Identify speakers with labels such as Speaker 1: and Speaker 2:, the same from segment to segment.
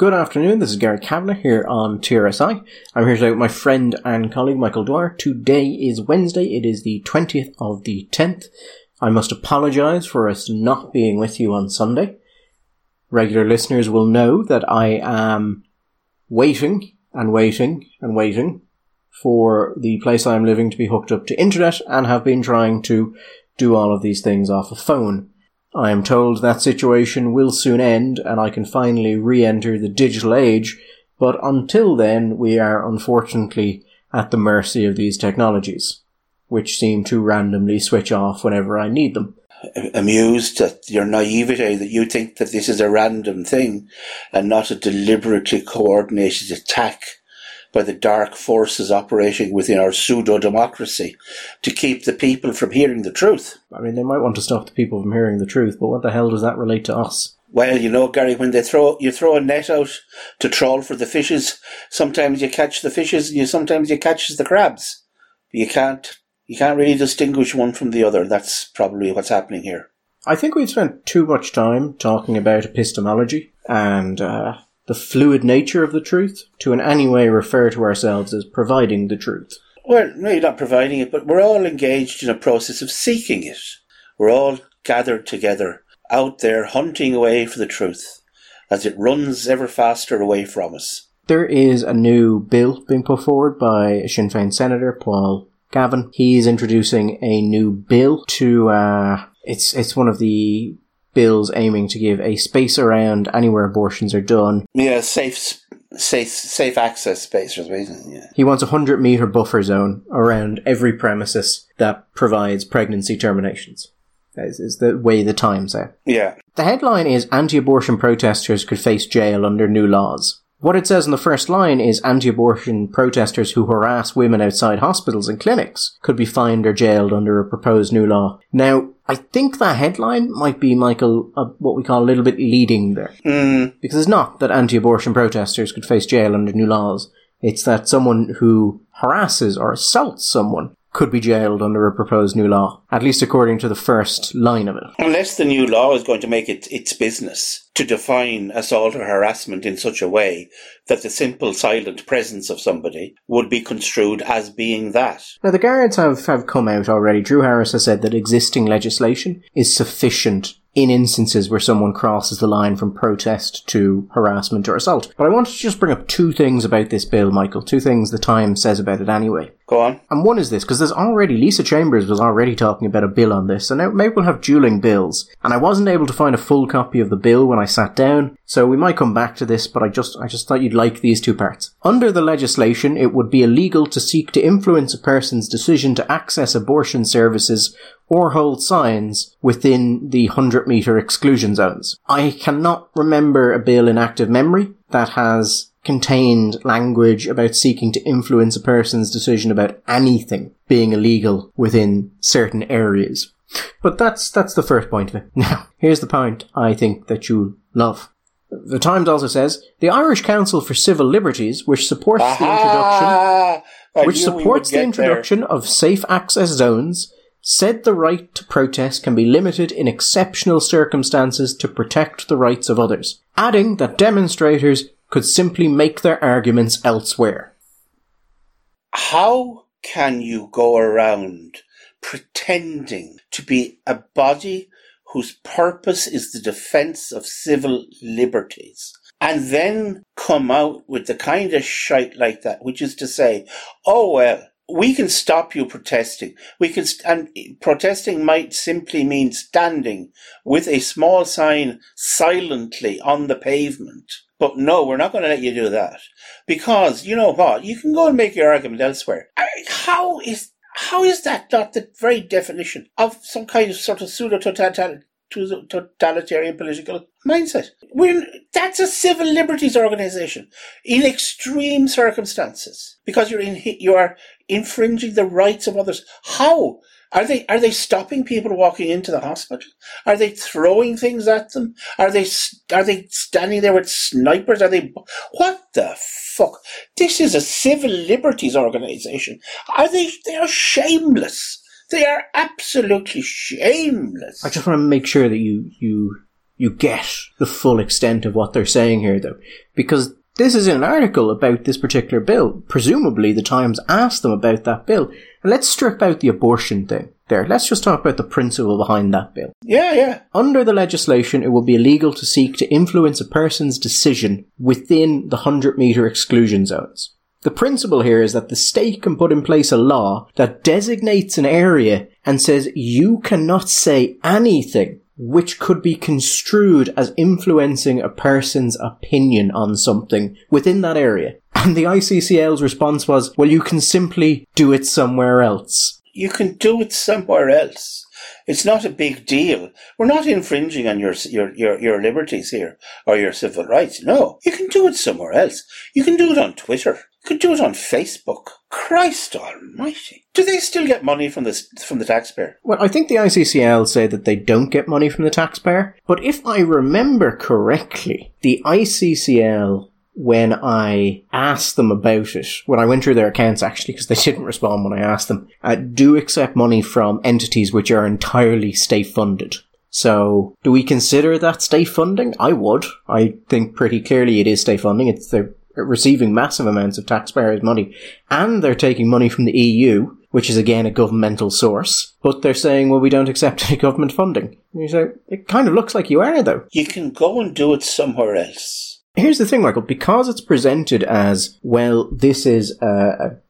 Speaker 1: Good afternoon, this is Gary Kavanagh here on TRSI. I'm here today with my friend and colleague Michael Dwyer. Today is Wednesday, it is the 20th of the 10th. I must apologise for us not being with you on Sunday. Regular listeners will know that I am waiting and waiting and waiting for the place I am living to be hooked up to internet and have been trying to do all of these things off a phone. I am told that situation will soon end and I can finally re-enter the digital age, but until then we are unfortunately at the mercy of these technologies, which seem to randomly switch off whenever I need them.
Speaker 2: Amused at your naivety that you think that this is a random thing and not a deliberately coordinated attack by the dark forces operating within our pseudo democracy to keep the people from hearing the truth.
Speaker 1: I mean, they might want to stop the people from hearing the truth, but what the hell does that relate to us?
Speaker 2: Well, you know, Gary, when they throw you throw a net out to trawl for the fishes, sometimes you catch the fishes, and you sometimes you catch the crabs. You can't you can't really distinguish one from the other. That's probably what's happening here.
Speaker 1: I think we've spent too much time talking about epistemology and uh, the fluid nature of the truth to in any way refer to ourselves as providing the truth.
Speaker 2: Well, no, you're not providing it, but we're all engaged in a process of seeking it. We're all gathered together, out there hunting away for the truth as it runs ever faster away from us.
Speaker 1: There is a new bill being put forward by Sinn Féin Senator Paul Gavan. He's introducing a new bill to, uh, it's, it's one of the bills aiming to give a space around anywhere abortions are done.
Speaker 2: Yeah, safe, safe, safe access space, for reason. Yeah.
Speaker 1: He wants a hundred meter buffer zone around every premises that provides pregnancy terminations. Is, is the way the Times say.
Speaker 2: Yeah.
Speaker 1: The headline is anti-abortion protesters could face jail under new laws. What it says in the first line is anti-abortion protesters who harass women outside hospitals and clinics could be fined or jailed under a proposed new law. Now, I think that headline might be, Michael, uh, what we call a little bit leading there.
Speaker 2: Mm.
Speaker 1: Because it's not that anti-abortion protesters could face jail under new laws. It's that someone who harasses or assaults someone could be jailed under a proposed new law, at least according to the first line of it.
Speaker 2: Unless the new law is going to make it its business to define assault or harassment in such a way that the simple silent presence of somebody would be construed as being that.
Speaker 1: Now, the guards have, have come out already. Drew Harris has said that existing legislation is sufficient in instances where someone crosses the line from protest to harassment or assault. But I wanted to just bring up two things about this bill, Michael. Two things the Times says about it anyway.
Speaker 2: Go on.
Speaker 1: And one is this, because there's already, Lisa Chambers was already talking about a bill on this, and now maybe we'll have dueling bills. And I wasn't able to find a full copy of the bill when I sat down, so we might come back to this, but I just, I just thought you'd like these two parts. Under the legislation, it would be illegal to seek to influence a person's decision to access abortion services or hold signs within the 100 metre exclusion zones. I cannot remember a bill in active memory that has contained language about seeking to influence a person's decision about anything being illegal within certain areas. But that's that's the first point of it. Now, here's the point I think that you love. The Times also says the Irish Council for Civil Liberties, which supports
Speaker 2: Aha!
Speaker 1: the introduction,
Speaker 2: I
Speaker 1: which supports the
Speaker 2: get there.
Speaker 1: introduction of safe access zones, said the right to protest can be limited in exceptional circumstances to protect the rights of others, adding that demonstrators could simply make their arguments elsewhere.
Speaker 2: How can you go around pretending to be a body whose purpose is the defense of civil liberties and then come out with the kind of shite like that, which is to say, oh well, we can stop you protesting. We can, st- and protesting might simply mean standing with a small sign silently on the pavement. But no, we're not going to let you do that because you know what? You can go and make your argument elsewhere. How is how is that not the very definition of some kind of sort of pseudo totalitarian political mindset? We're, that's a civil liberties organization in extreme circumstances because you're in you are infringing the rights of others. How? Are they are they stopping people walking into the hospital? Are they throwing things at them? Are they are they standing there with snipers? Are they what the fuck? This is a civil liberties organization. Are they? They are shameless. They are absolutely shameless.
Speaker 1: I just want to make sure that you you you get the full extent of what they're saying here, though, because this is an article about this particular bill. Presumably, the Times asked them about that bill. And let's strip out the abortion thing there. Let's just talk about the principle behind that bill.
Speaker 2: Yeah, yeah.
Speaker 1: Under the legislation, it will be illegal to seek to influence a person's decision within the 100 metre exclusion zones. The principle here is that the state can put in place a law that designates an area and says you cannot say anything which could be construed as influencing a person's opinion on something within that area. And the ICCL's response was, well, you can simply do it somewhere else.
Speaker 2: You can do it somewhere else. It's not a big deal. We're not infringing on your, your, your, your liberties here or your civil rights. No, you can do it somewhere else. You can do it on Twitter could do it on Facebook. Christ almighty. Do they still get money from the, from the taxpayer?
Speaker 1: Well, I think the ICCL say that they don't get money from the taxpayer. But if I remember correctly, the ICCL when I asked them about it, when I went through their accounts actually, because they didn't respond when I asked them, uh, do accept money from entities which are entirely state funded. So, do we consider that state funding? I would. I think pretty clearly it is state funding. It's they're receiving massive amounts of taxpayers' money, and they're taking money from the EU, which is again a governmental source. But they're saying, well, we don't accept any government funding. And you say, it kind of looks like you are, though.
Speaker 2: You can go and do it somewhere else.
Speaker 1: Here's the thing, Michael. Because it's presented as well, this is a,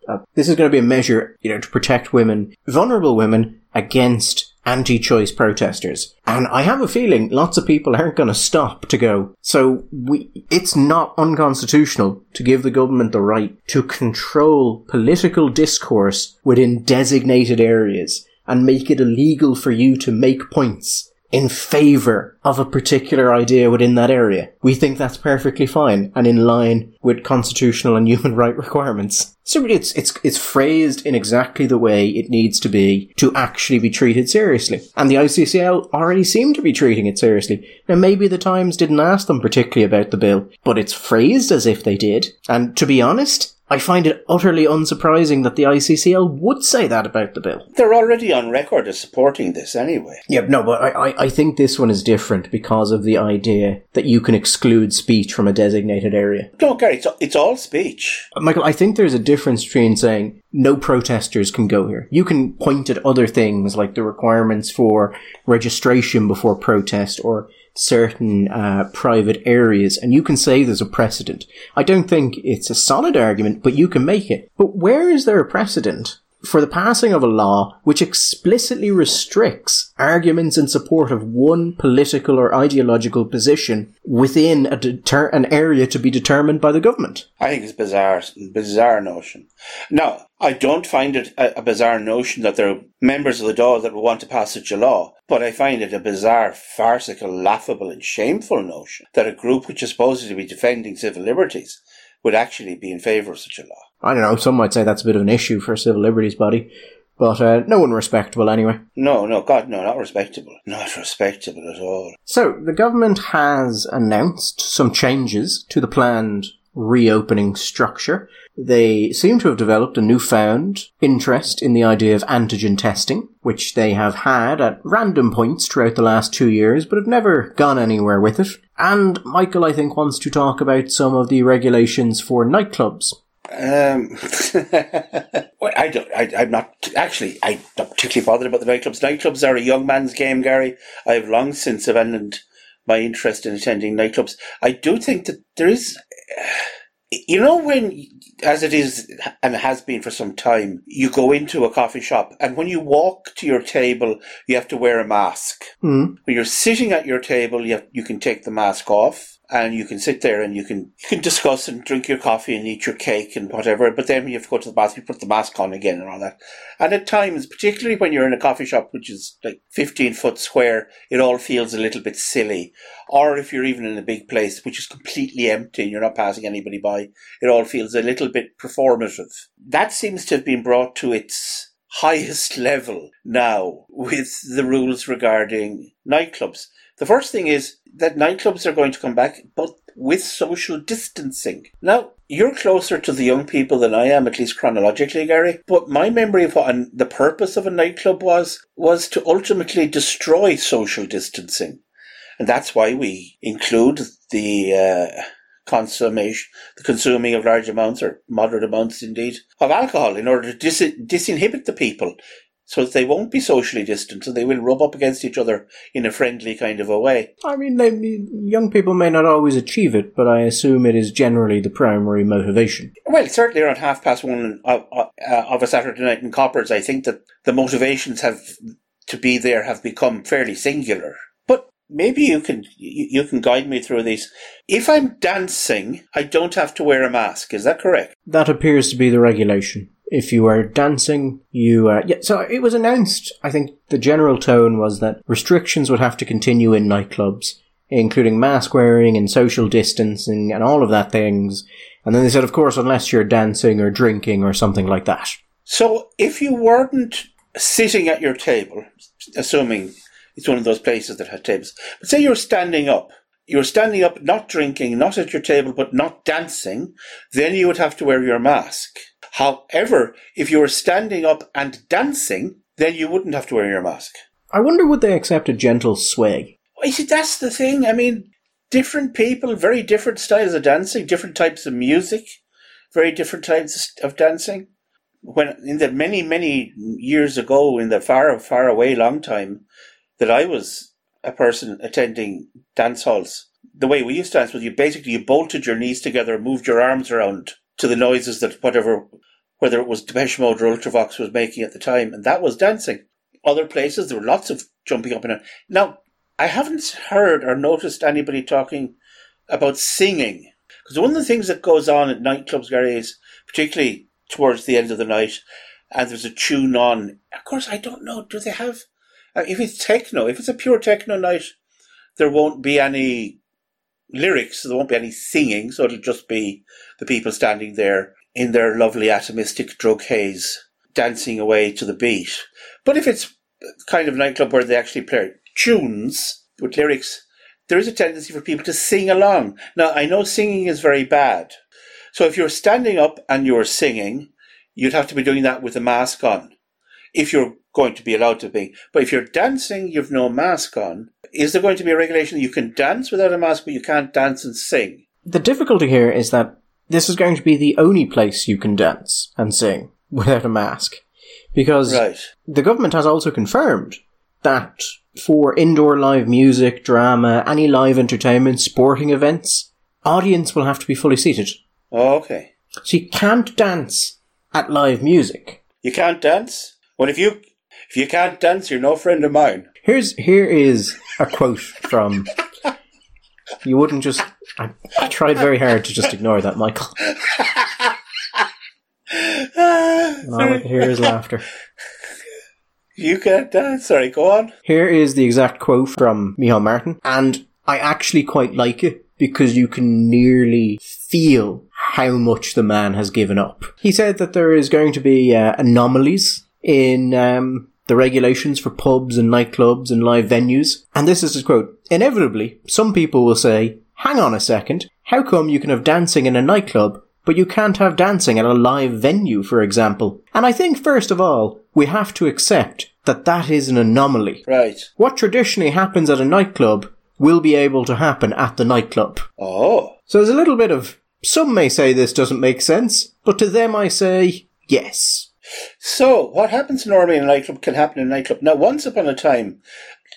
Speaker 1: a, a this is going to be a measure, you know, to protect women, vulnerable women, against anti-choice protesters. And I have a feeling lots of people aren't going to stop to go. So we, it's not unconstitutional to give the government the right to control political discourse within designated areas and make it illegal for you to make points in favor of a particular idea within that area. We think that's perfectly fine and in line with constitutional and human right requirements. So it's, it's, it's phrased in exactly the way it needs to be to actually be treated seriously. And the ICCL already seem to be treating it seriously. Now maybe the Times didn't ask them particularly about the bill, but it's phrased as if they did. And to be honest, I find it utterly unsurprising that the ICCL would say that about the bill.
Speaker 2: They're already on record as supporting this anyway.
Speaker 1: Yeah, no, but I, I, I think this one is different because of the idea that you can exclude speech from a designated area.
Speaker 2: No, Gary, it's, it's all speech.
Speaker 1: Uh, Michael, I think there's a difference between saying no protesters can go here. You can point at other things like the requirements for registration before protest or certain uh, private areas, and you can say there's a precedent. I don't think it's a solid argument, but you can make it. But where is there a precedent for the passing of a law which explicitly restricts arguments in support of one political or ideological position within deter- an area to be determined by the government.
Speaker 2: I think it's bizarre, bizarre notion. Now, I don't find it a, bizarre notion that there are members of the Dáil that will want to pass such a law, but I find it a bizarre, farcical, laughable, and shameful notion that a group which is supposed to be defending civil liberties would actually be in favour of such a law.
Speaker 1: I don't know, some might say that's a bit of an issue for a civil liberties body, but uh, no one respectable anyway.
Speaker 2: No, no, God, no, not respectable. Not respectable at all.
Speaker 1: So, the government has announced some changes to the planned reopening structure. They seem to have developed a newfound interest in the idea of antigen testing, which they have had at random points throughout the last two years, but have never gone anywhere with it. And Michael, I think, wants to talk about some of the regulations for nightclubs.
Speaker 2: Um, I don't. I, I'm not actually. I'm not particularly bothered about the nightclubs. Nightclubs are a young man's game, Gary. I have long since abandoned my interest in attending nightclubs. I do think that there is. You know, when, as it is and has been for some time, you go into a coffee shop and when you walk to your table, you have to wear a mask.
Speaker 1: Mm.
Speaker 2: When you're sitting at your table, you, have, you can take the mask off and you can sit there and you can you can discuss and drink your coffee and eat your cake and whatever. But then you have to go to the bathroom, you put the mask on again and all that. And at times, particularly when you're in a coffee shop which is like 15 foot square, it all feels a little bit silly. Or if you're even in a big place which is completely empty and you're not passing anybody by, it all feels a little bit performative. That seems to have been brought to its highest level now with the rules regarding nightclubs. The first thing is that nightclubs are going to come back, but with social distancing. Now, you're closer to the young people than I am, at least chronologically, Gary. But my memory of what the purpose of a nightclub was, was to ultimately destroy social distancing. And that's why we include the uh, consummation, the consuming of large amounts or moderate amounts indeed of alcohol in order to dis- disinhibit the people so that they won't be socially distant and they will rub up against each other in a friendly kind of a way.
Speaker 1: I mean, they, young people may not always achieve it, but I assume it is generally the primary motivation.
Speaker 2: Well, certainly around half past one of, uh, of a Saturday night in Coppers, I think that the motivations have to be there have become fairly singular. But maybe you can you can guide me through these. If I'm dancing, I don't have to wear a mask. Is that correct?
Speaker 1: That appears to be the regulation if you were dancing, you uh, yeah. So it was announced. I think the general tone was that restrictions would have to continue in nightclubs, including mask wearing and social distancing and all of that things. And then they said, of course, unless you're dancing or drinking or something like that.
Speaker 2: So if you weren't sitting at your table, assuming it's one of those places that had tables, but say you're standing up. You're standing up, not drinking, not at your table, but not dancing, then you would have to wear your mask. However, if you were standing up and dancing, then you wouldn't have to wear your mask.
Speaker 1: I wonder would they accept a gentle sway?
Speaker 2: Well, see, that's the thing. I mean, different people, very different styles of dancing, different types of music, very different types of dancing. When in the many, many years ago, in the far, far away long time, that I was a person attending dance halls, the way we used to dance was you basically you bolted your knees together, moved your arms around, to the noises that whatever, whether it was Depeche Mode or Ultravox was making at the time, and that was dancing. Other places, there were lots of jumping up and down. Now, I haven't heard or noticed anybody talking about singing. Because one of the things that goes on at nightclubs, Gary, is particularly towards the end of the night, and there's a tune on. Of course, I don't know. Do they have? Uh, if it's techno, if it's a pure techno night, there won't be any lyrics. There won't be any singing, so it'll just be the people standing there in their lovely atomistic drug haze, dancing away to the beat. But if it's kind of nightclub where they actually play tunes with lyrics, there is a tendency for people to sing along. Now, I know singing is very bad. So if you're standing up and you're singing, you'd have to be doing that with a mask on. If you're going to be allowed to be. But if you're dancing, you've no mask on. Is there going to be a regulation that you can dance without a mask, but you can't dance and sing?
Speaker 1: The difficulty here is that this is going to be the only place you can dance and sing without a mask. Because
Speaker 2: right.
Speaker 1: the government has also confirmed that for indoor live music, drama, any live entertainment, sporting events, audience will have to be fully seated.
Speaker 2: Oh, okay.
Speaker 1: So you can't dance at live music.
Speaker 2: You can't dance? Well, if you if you can't dance, you're no friend of mine.
Speaker 1: Here's here is a quote from. You wouldn't just. I, I tried very hard to just ignore that, Michael. all I hear is laughter.
Speaker 2: You can't dance. Sorry, go on.
Speaker 1: Here is the exact quote from Micheál Martin, and I actually quite like it because you can nearly feel how much the man has given up. He said that there is going to be uh, anomalies in um, the regulations for pubs and nightclubs and live venues. And this is his quote. Inevitably, some people will say, hang on a second, how come you can have dancing in a nightclub, but you can't have dancing at a live venue, for example? And I think, first of all, we have to accept that that is an anomaly.
Speaker 2: Right.
Speaker 1: What traditionally happens at a nightclub will be able to happen at the nightclub.
Speaker 2: Oh.
Speaker 1: So there's a little bit of, some may say this doesn't make sense, but to them I say, yes.
Speaker 2: So, what happens normally in a nightclub can happen in a nightclub. Now, once upon a time,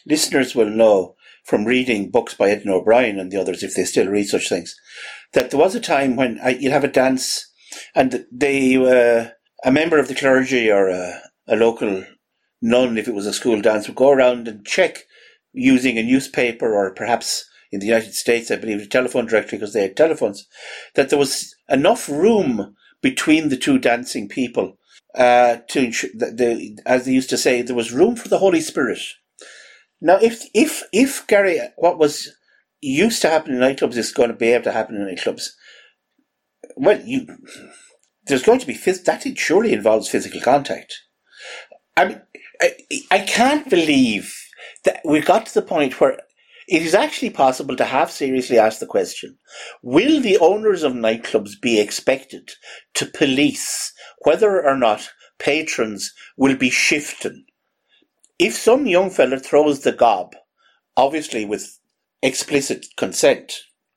Speaker 2: listeners will know from reading books by Edna O'Brien and the others, if they still read such things, that there was a time when I, you'd have a dance and they, uh, a member of the clergy or a, a local nun, if it was a school dance, would go around and check using a newspaper or perhaps in the United States, I believe, a telephone directory because they had telephones, that there was enough room between the two dancing people uh, to that the, as they used to say, there was room for the Holy Spirit. Now, if if if Gary, what was used to happen in nightclubs is going to be able to happen in nightclubs, well, you there's going to be that. It surely involves physical contact. I mean, I, I can't believe that we got to the point where it is actually possible to have seriously asked the question Will the owners of nightclubs be expected to police whether or not patrons will be shifting? If some young fella throws the gob, obviously with explicit consent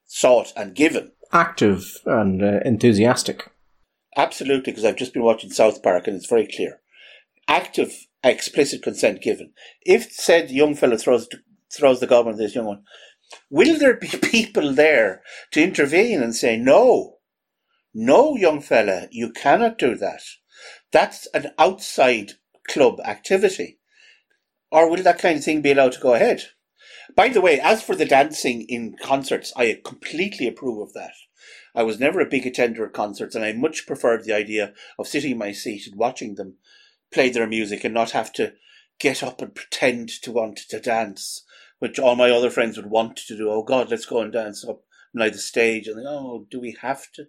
Speaker 2: sought and given.
Speaker 1: Active and uh, enthusiastic.
Speaker 2: Absolutely, because I've just been watching South Park and it's very clear. Active, explicit consent given. If said young fellow throws throws the goblin at this young one, will there be people there to intervene and say, no, no, young fella, you cannot do that. That's an outside club activity. Or will that kind of thing be allowed to go ahead? By the way, as for the dancing in concerts, I completely approve of that. I was never a big attender of concerts, and I much preferred the idea of sitting in my seat and watching them play their music and not have to get up and pretend to want to dance, which all my other friends would want to do. Oh God, let's go and dance up by the stage, and oh, do we have to?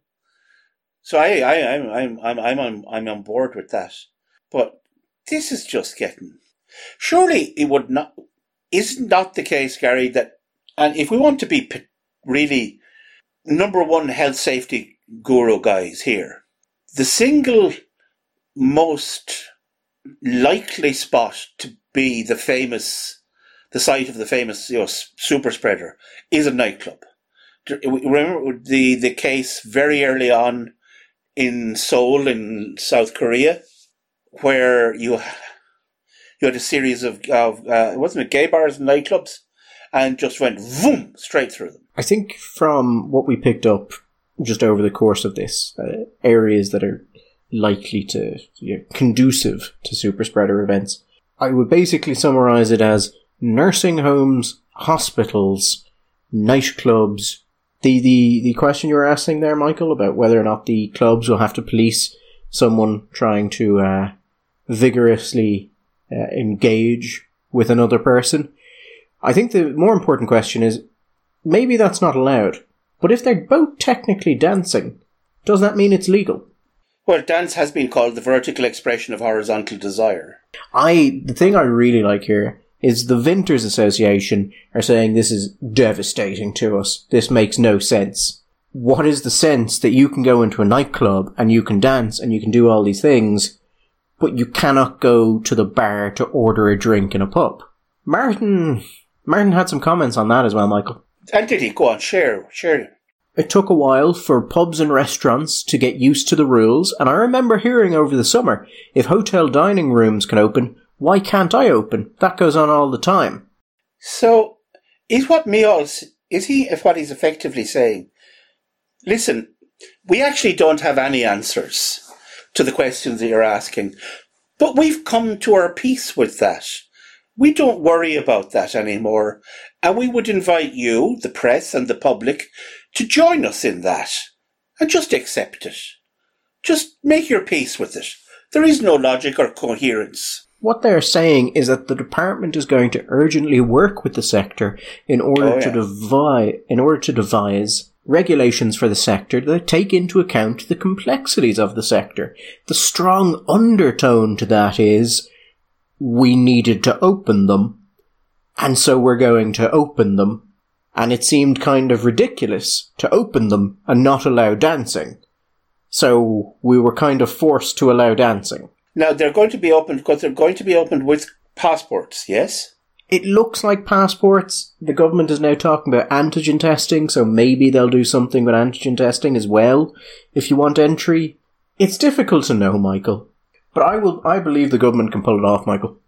Speaker 2: So I, I, I'm, I'm, I'm, I'm on, I'm on board with that. But this is just getting. Surely it would not. Isn't that the case, Gary? That and if we want to be really number one health safety guru guys here, the single most likely spot to be the famous, the site of the famous you know, super spreader is a nightclub. Remember the the case very early on in Seoul in South Korea, where you you had a series of, of uh, wasn't it gay bars and nightclubs, and just went boom straight through them.
Speaker 1: I think from what we picked up just over the course of this, uh, areas that are likely to you know, conducive to super spreader events, I would basically summarize it as nursing homes, hospitals, nightclubs. The, the, the question you were asking there, Michael, about whether or not the clubs will have to police someone trying to uh, vigorously uh, engage with another person. I think the more important question is maybe that's not allowed. But if they're both technically dancing, does that mean it's legal?
Speaker 2: Well, dance has been called the vertical expression of horizontal desire.
Speaker 1: I the thing I really like here is the Vintners Association are saying this is devastating to us. This makes no sense. What is the sense that you can go into a nightclub and you can dance and you can do all these things, but you cannot go to the bar to order a drink in a pub? Martin Martin had some comments on that as well, Michael.
Speaker 2: And did he go on share share
Speaker 1: it took a while for pubs and restaurants to get used to the rules, and I remember hearing over the summer, if hotel dining rooms can open, why can't I open? That goes on all the time.
Speaker 2: So, is what Meols, is he, what he's effectively saying, listen, we actually don't have any answers to the questions that you're asking, but we've come to our peace with that. We don't worry about that anymore. And we would invite you, the press and the public, to join us in that and just accept it. Just make your peace with it. There is no logic or coherence.
Speaker 1: What they're saying is that the department is going to urgently work with the sector in order oh, yeah. to devise in order to devise regulations for the sector that take into account the complexities of the sector. The strong undertone to that is we needed to open them, and so we're going to open them and it seemed kind of ridiculous to open them and not allow dancing. So we were kind of forced to allow dancing.
Speaker 2: Now they're going to be opened because they're going to be opened with passports, yes?
Speaker 1: It looks like passports. The government is now talking about antigen testing, so maybe they'll do something with antigen testing as well if you want entry. It's difficult to know, Michael. But I will I believe the government can pull it off, Michael.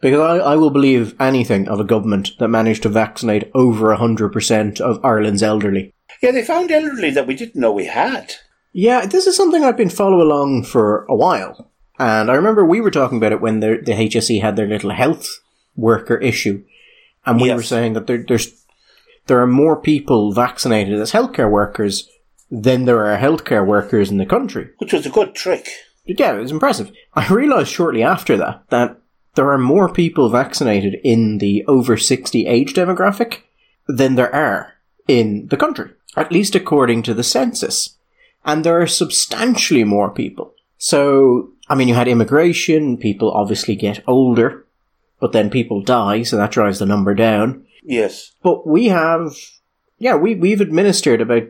Speaker 1: Because I, I will believe anything of a government that managed to vaccinate over 100% of Ireland's elderly.
Speaker 2: Yeah, they found elderly that we didn't know we had.
Speaker 1: Yeah, this is something I've been following along for a while. And I remember we were talking about it when the, the HSE had their little health worker issue. And we yes. were saying that there, there's, there are more people vaccinated as healthcare workers than there are healthcare workers in the country.
Speaker 2: Which was a good trick.
Speaker 1: Yeah, it was impressive. I realised shortly after that that there are more people vaccinated in the over 60 age demographic than there are in the country, at least according to the census. And there are substantially more people. So, I mean, you had immigration, people obviously get older, but then people die, so that drives the number down.
Speaker 2: Yes.
Speaker 1: But we have, yeah, we, we've administered about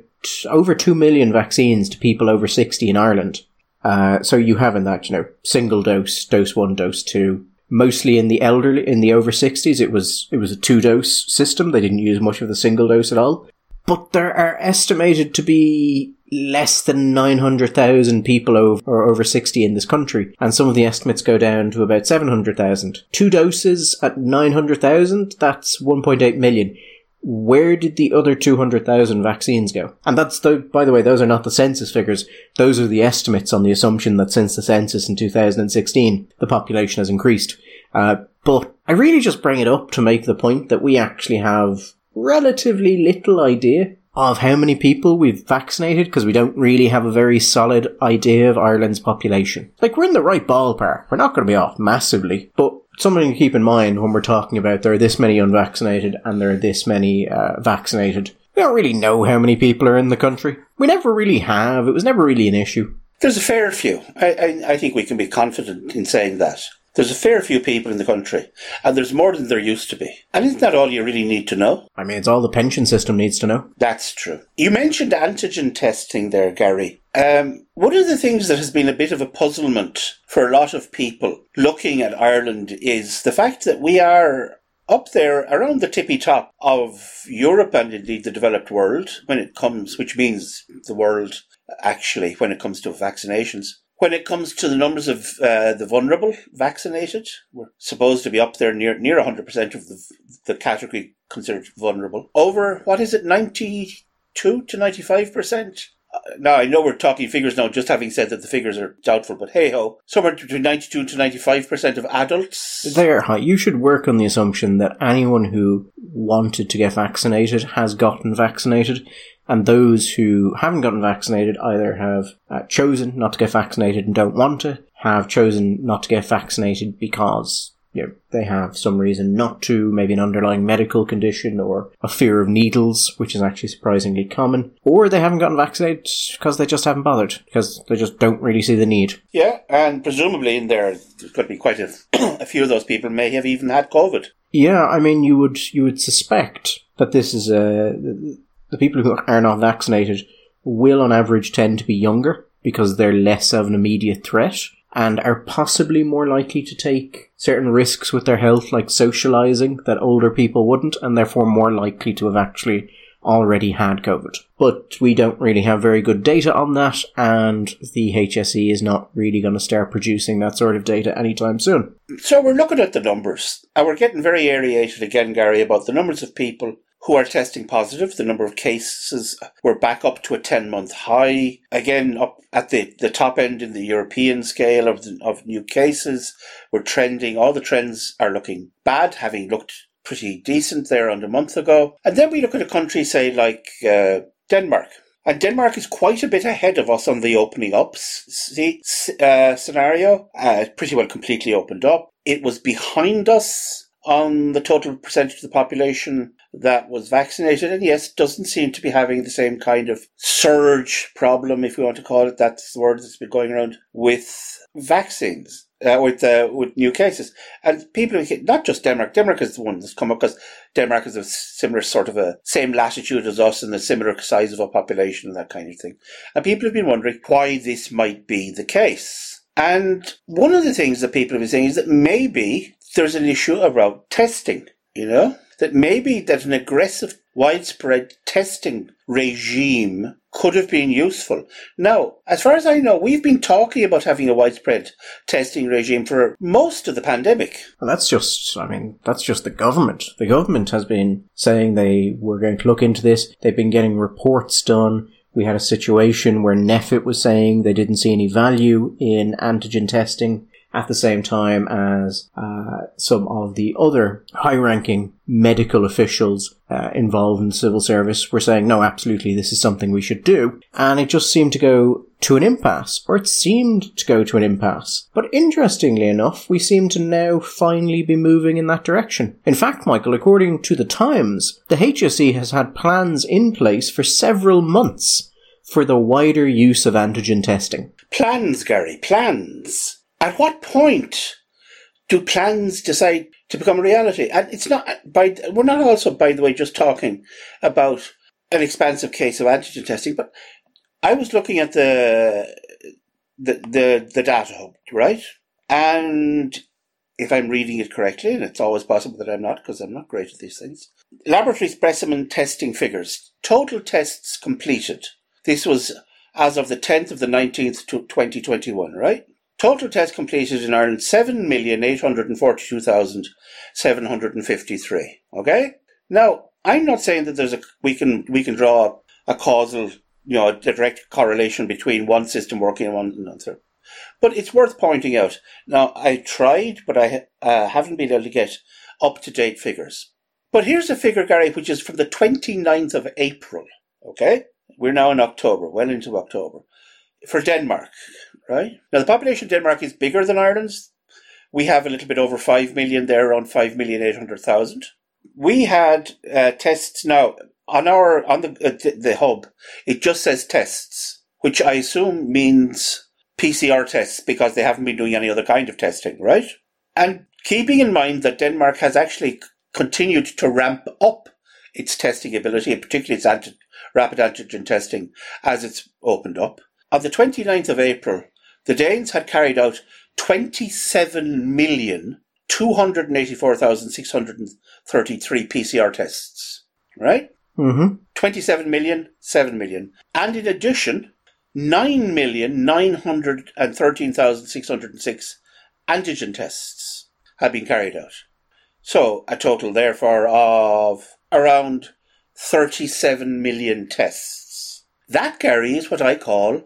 Speaker 1: over 2 million vaccines to people over 60 in Ireland. Uh, so you have in that, you know, single dose, dose one, dose two, mostly in the elderly, in the over 60s. It was, it was a two dose system. They didn't use much of the single dose at all. But there are estimated to be less than 900,000 people over, or over 60 in this country, and some of the estimates go down to about 700,000. Two doses at 900,000, that's 1.8 million where did the other 200,000 vaccines go? And that's the, by the way, those are not the census figures. Those are the estimates on the assumption that since the census in 2016, the population has increased. Uh, but I really just bring it up to make the point that we actually have relatively little idea of how many people we've vaccinated because we don't really have a very solid idea of Ireland's population. Like, we're in the right ballpark. We're not going to be off massively, but something to keep in mind when we're talking about there are this many unvaccinated and there are this many uh, vaccinated. We don't really know how many people are in the country. We never really have. It was never really an issue.
Speaker 2: There's a fair few. I, I, I think we can be confident in saying that. There's a fair few people in the country, and there's more than there used to be. And isn't that all you really need to know?
Speaker 1: I mean, it's all the pension system needs to know.
Speaker 2: That's true. You mentioned antigen testing there, Gary. Um, one of the things that has been a bit of a puzzlement for a lot of people looking at Ireland is the fact that we are up there around the tippy top of Europe and indeed the developed world when it comes, which means the world actually when it comes to vaccinations. When it comes to the numbers of uh, the vulnerable vaccinated, we're supposed to be up there near near 100% of the, the category considered vulnerable. Over, what is it, 92 to 95%? Uh, now, I know we're talking figures now, just having said that the figures are doubtful, but hey ho, somewhere between 92 to 95% of adults.
Speaker 1: They're high. You should work on the assumption that anyone who wanted to get vaccinated has gotten vaccinated and those who haven't gotten vaccinated either have uh, chosen not to get vaccinated and don't want to, have chosen not to get vaccinated because you know, they have some reason not to, maybe an underlying medical condition or a fear of needles, which is actually surprisingly common, or they haven't gotten vaccinated because they just haven't bothered, because they just don't really see the need.
Speaker 2: Yeah, and presumably in there, there could be quite a, a few of those people may have even had COVID.
Speaker 1: Yeah, I mean, you would you would suspect that this is a the people who are not vaccinated will on average tend to be younger because they're less of an immediate threat and are possibly more likely to take certain risks with their health like socializing that older people wouldn't and therefore more likely to have actually already had COVID. But we don't really have very good data on that, and the HSE is not really going to start producing that sort of data anytime soon.
Speaker 2: So we're looking at the numbers, and we're getting very aerated again, Gary, about the numbers of people who are testing positive. The number of cases were back up to a 10 month high. Again, up at the, the top end in the European scale of, the, of new cases. We're trending, all the trends are looking bad, having looked pretty decent there under a month ago. And then we look at a country, say, like uh, Denmark. And Denmark is quite a bit ahead of us on the opening up uh, scenario. Uh, pretty well completely opened up. It was behind us on the total percentage of the population that was vaccinated, and yes, doesn't seem to be having the same kind of surge problem, if you want to call it. That's the word that's been going around with vaccines. Uh, with uh, with new cases and people not just Denmark. Denmark is the one that's come up because Denmark is a similar sort of a same latitude as us and a similar size of a population and that kind of thing. And people have been wondering why this might be the case. And one of the things that people have been saying is that maybe there's an issue around testing. You know, that maybe that an aggressive, widespread testing regime could have been useful. Now, as far as I know, we've been talking about having a widespread testing regime for most of the pandemic.
Speaker 1: Well, that's just, I mean, that's just the government. The government has been saying they were going to look into this. They've been getting reports done. We had a situation where NPHET was saying they didn't see any value in antigen testing at the same time as uh, some of the other high ranking medical officials uh, involved in civil service were saying, no, absolutely, this is something we should do. And it just seemed to go to an impasse, or it seemed to go to an impasse. But interestingly enough, we seem to now finally be moving in that direction. In fact, Michael, according to the Times, the HSE has had plans in place for several months for the wider use of antigen testing.
Speaker 2: Plans, Gary, plans. At what point do plans decide to become a reality? And it's not by we're not also, by the way, just talking about an expansive case of antigen testing, but I was looking at the the the, the data hub, right? And if I'm reading it correctly, and it's always possible that I'm not because I'm not great at these things. Laboratory specimen testing figures. Total tests completed. This was as of the 10th of the 19th to 2021, right? Total tests completed in Ireland 7,842,753. Okay? Now, I'm not saying that there's a we can we can draw a causal, you know, a direct correlation between one system working and one another. But it's worth pointing out. Now, I tried, but I uh, haven't been able to get up to date figures. But here's a figure, Gary, which is from the 29th of April. Okay? We're now in October, well into October. For Denmark, right? Now, the population of Denmark is bigger than Ireland's. We have a little bit over 5 million there, around 5,800,000. We had uh, tests now on our on the uh, the hub. It just says tests, which I assume means PCR tests because they haven't been doing any other kind of testing, right? And keeping in mind that Denmark has actually continued to ramp up its testing ability, and particularly its anti- rapid antigen testing, as it's opened up. On the 29th of April, the Danes had carried out 27,284,633 PCR tests, right?
Speaker 1: Mm-hmm.
Speaker 2: 27 million, 7 million. And in addition, 9,913,606 antigen tests have been carried out. So, a total, therefore, of around 37 million tests. That, Gary, is what I call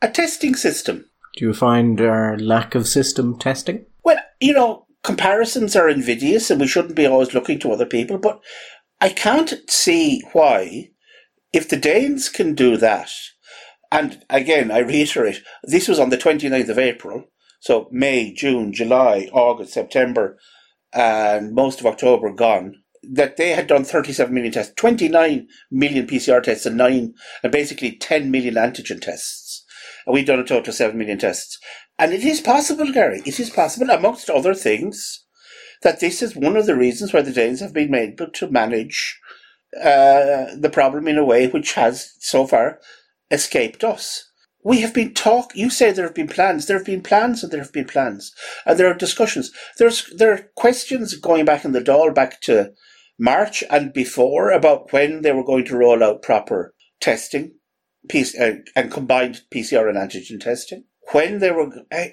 Speaker 2: a testing system.
Speaker 1: Do you find our lack of system testing?
Speaker 2: Well, you know, comparisons are invidious and we shouldn't be always looking to other people, but I can't see why, if the Danes can do that, and again, I reiterate, this was on the 29th of April, so May, June, July, August, September, and most of October gone, that they had done 37 million tests, 29 million PCR tests, and nine, and basically 10 million antigen tests. And we've done a total of 7 million tests. And it is possible, Gary, it is possible, amongst other things, that this is one of the reasons why the Danes have been able to manage uh, the problem in a way which has so far escaped us. We have been talk. You say there have been plans. There have been plans, and there have been plans, and there are discussions. There's there are questions going back in the Dáil back to March and before about when they were going to roll out proper testing, uh, and combined PCR and antigen testing. When they were, uh,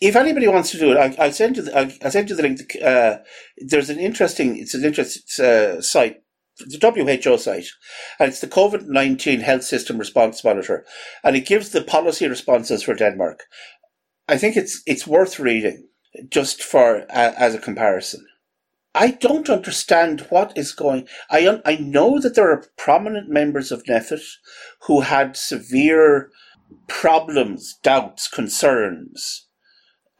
Speaker 2: if anybody wants to do it, I, will send you. The, I'll, I'll, send you the link. Uh, there's an interesting. It's an interesting uh, site the WHO site, and it's the COVID 19 Health System Response Monitor, and it gives the policy responses for Denmark. I think it's it's worth reading just for uh, as a comparison. I don't understand what is going. I un, I know that there are prominent members of NPHET who had severe problems, doubts, concerns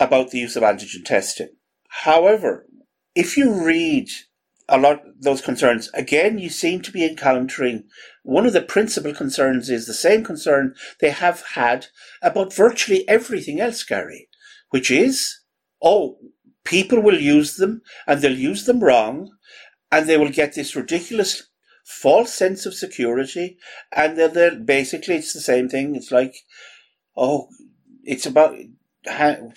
Speaker 2: about the use of antigen testing. However, if you read a lot those concerns. Again, you seem to be encountering one of the principal concerns is the same concern they have had about virtually everything else, Gary, which is, oh, people will use them and they'll use them wrong and they will get this ridiculous false sense of security and they'll, they'll basically it's the same thing. It's like, oh, it's about hand,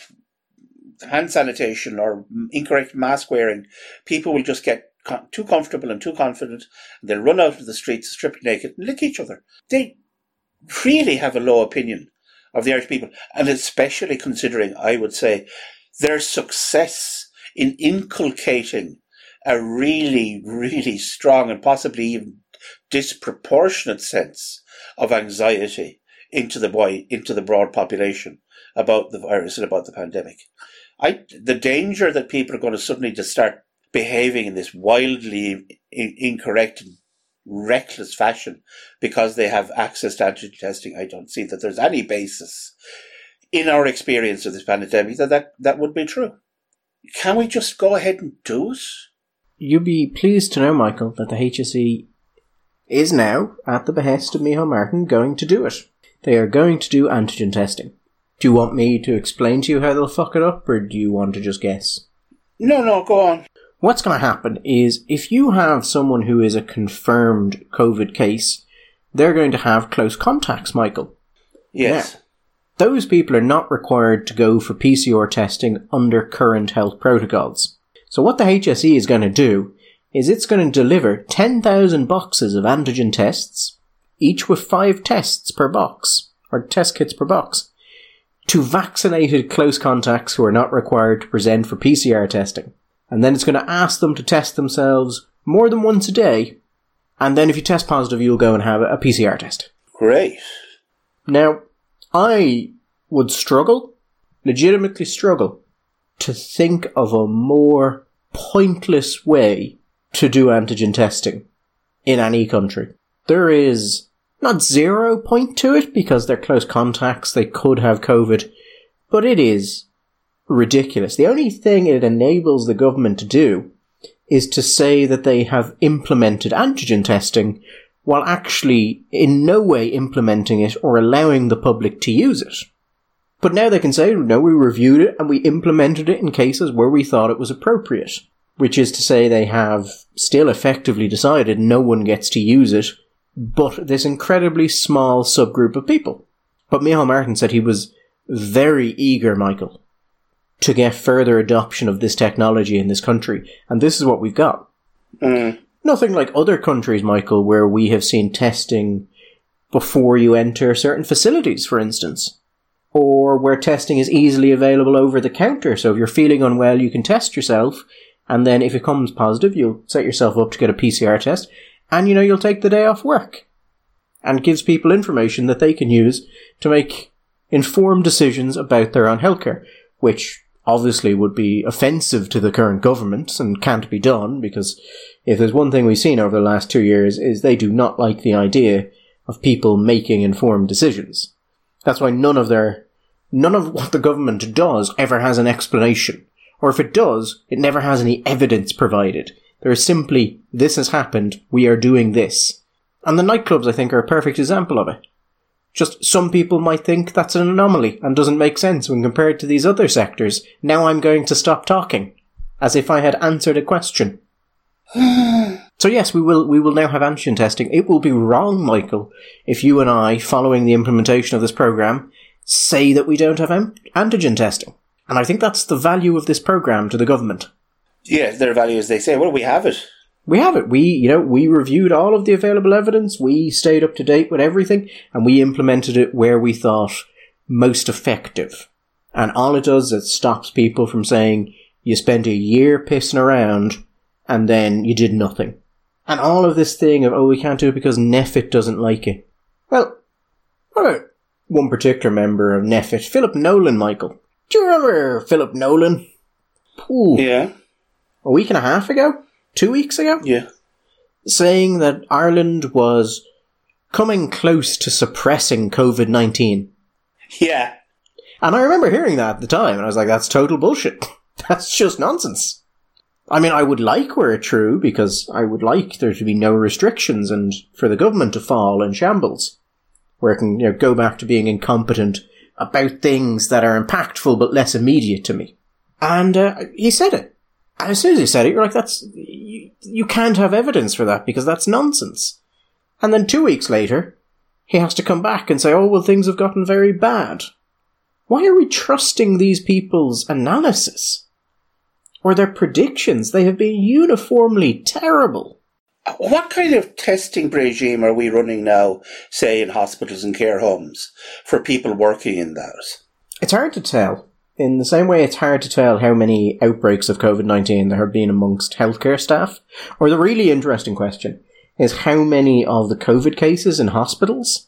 Speaker 2: hand sanitation or incorrect mask wearing. People will just get too comfortable and too confident, and they'll run out of the streets stripped naked and lick each other. They really have a low opinion of the Irish people, and especially considering, I would say, their success in inculcating a really, really strong and possibly even disproportionate sense of anxiety into the boy, into the broad population about the virus and about the pandemic. I, the danger that people are going to suddenly just start behaving in this wildly in- incorrect and reckless fashion because they have access to antigen testing, I don't see that there's any basis in our experience of this pandemic that that, that would be true. Can we just go ahead and do it?
Speaker 1: You'll be pleased to know, Michael, that the HSE is now, at the behest of Micheál Martin, going to do it. They are going to do antigen testing. Do you want me to explain to you how they'll fuck it up, or do you want to just guess?
Speaker 2: No, no, go on.
Speaker 1: What's going to happen is if you have someone who is a confirmed COVID case, they're going to have close contacts, Michael.
Speaker 2: Yes.
Speaker 1: Now, those people are not required to go for PCR testing under current health protocols. So what the HSE is going to do is it's going to deliver 10,000 boxes of antigen tests, each with five tests per box, or test kits per box, to vaccinated close contacts who are not required to present for PCR testing. And then it's going to ask them to test themselves more than once a day. And then if you test positive, you'll go and have a PCR test.
Speaker 2: Great.
Speaker 1: Now, I would struggle, legitimately struggle, to think of a more pointless way to do antigen testing in any country. There is not zero point to it because they're close contacts, they could have COVID, but it is ridiculous. The only thing it enables the government to do is to say that they have implemented antigen testing while actually in no way implementing it or allowing the public to use it. But now they can say, no, we reviewed it and we implemented it in cases where we thought it was appropriate. Which is to say they have still effectively decided no one gets to use it, but this incredibly small subgroup of people. But Micheál Martin said he was very eager, Michael, to get further adoption of this technology in this country. And this is what we've got.
Speaker 2: Mm.
Speaker 1: Nothing like other countries, Michael, where we have seen testing before you enter certain facilities, for instance. Or where testing is easily available over the counter. So if you're feeling unwell, you can test yourself. And then if it comes positive, you'll set yourself up to get a PCR test. And you know, you'll take the day off work. And gives people information that they can use to make informed decisions about their own healthcare, which obviously would be offensive to the current government and can't be done because if there's one thing we've seen over the last two years is they do not like the idea of people making informed decisions. That's why none of their, none of what the government does ever has an explanation. Or if it does, it never has any evidence provided. There is simply, this has happened, we are doing this. And the nightclubs, I think, are a perfect example of it. Just some people might think that's an anomaly and doesn't make sense when compared to these other sectors. Now I'm going to stop talking. As if I had answered a question. so yes, we will, we will now have antigen testing. It will be wrong, Michael, if you and I, following the implementation of this program, say that we don't have antigen testing. And I think that's the value of this program to the government.
Speaker 2: Yeah, their value is they say, well, we have it
Speaker 1: we have it. We, you know, we reviewed all of the available evidence. We stayed up to date with everything and we implemented it where we thought most effective. And all it does is it stops people from saying you spent a year pissing around and then you did nothing. And all of this thing of, oh, we can't do it because NPHET doesn't like it. Well, what about one particular member of NPHET, Philip Nolan, Michael? Do you remember Philip Nolan?
Speaker 2: Ooh. Yeah.
Speaker 1: A week and a half ago? two weeks ago.
Speaker 2: Yeah.
Speaker 1: Saying that Ireland was coming close to suppressing COVID 19.
Speaker 2: Yeah.
Speaker 1: And I remember hearing that at the time, and I was like, that's total bullshit. That's just nonsense. I mean, I would like were it true, because I would like there to be no restrictions and for the government to fall in shambles, where it can you know, go back to being incompetent about things that are impactful but less immediate to me. And uh, he said it. And as soon as he said it, you're like, that's, you, you can't have evidence for that because that's nonsense. And then two weeks later, he has to come back and say, oh, well, things have gotten very bad. Why are we trusting these people's analysis? Or their predictions? They have been uniformly terrible.
Speaker 2: What kind of testing regime are we running now, say in hospitals and care homes, for people working in those?
Speaker 1: It's hard to tell in the same way it's hard to tell how many outbreaks of COVID-19 there have been amongst healthcare staff, or the really interesting question is how many of the COVID cases in hospitals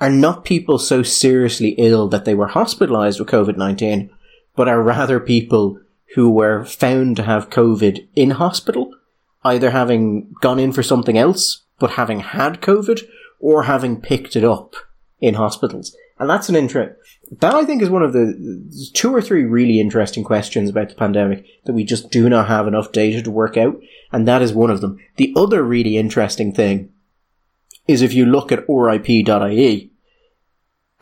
Speaker 1: are not people so seriously ill that they were hospitalized with COVID-19, but are rather people who were found to have COVID in hospital, either having gone in for something else, but having had COVID, or having picked it up in hospitals. And that's an interest that I think is one of the two or three really interesting questions about the pandemic that we just do not have enough data to work out, and that is one of them. The other really interesting thing is if you look at RIP.ie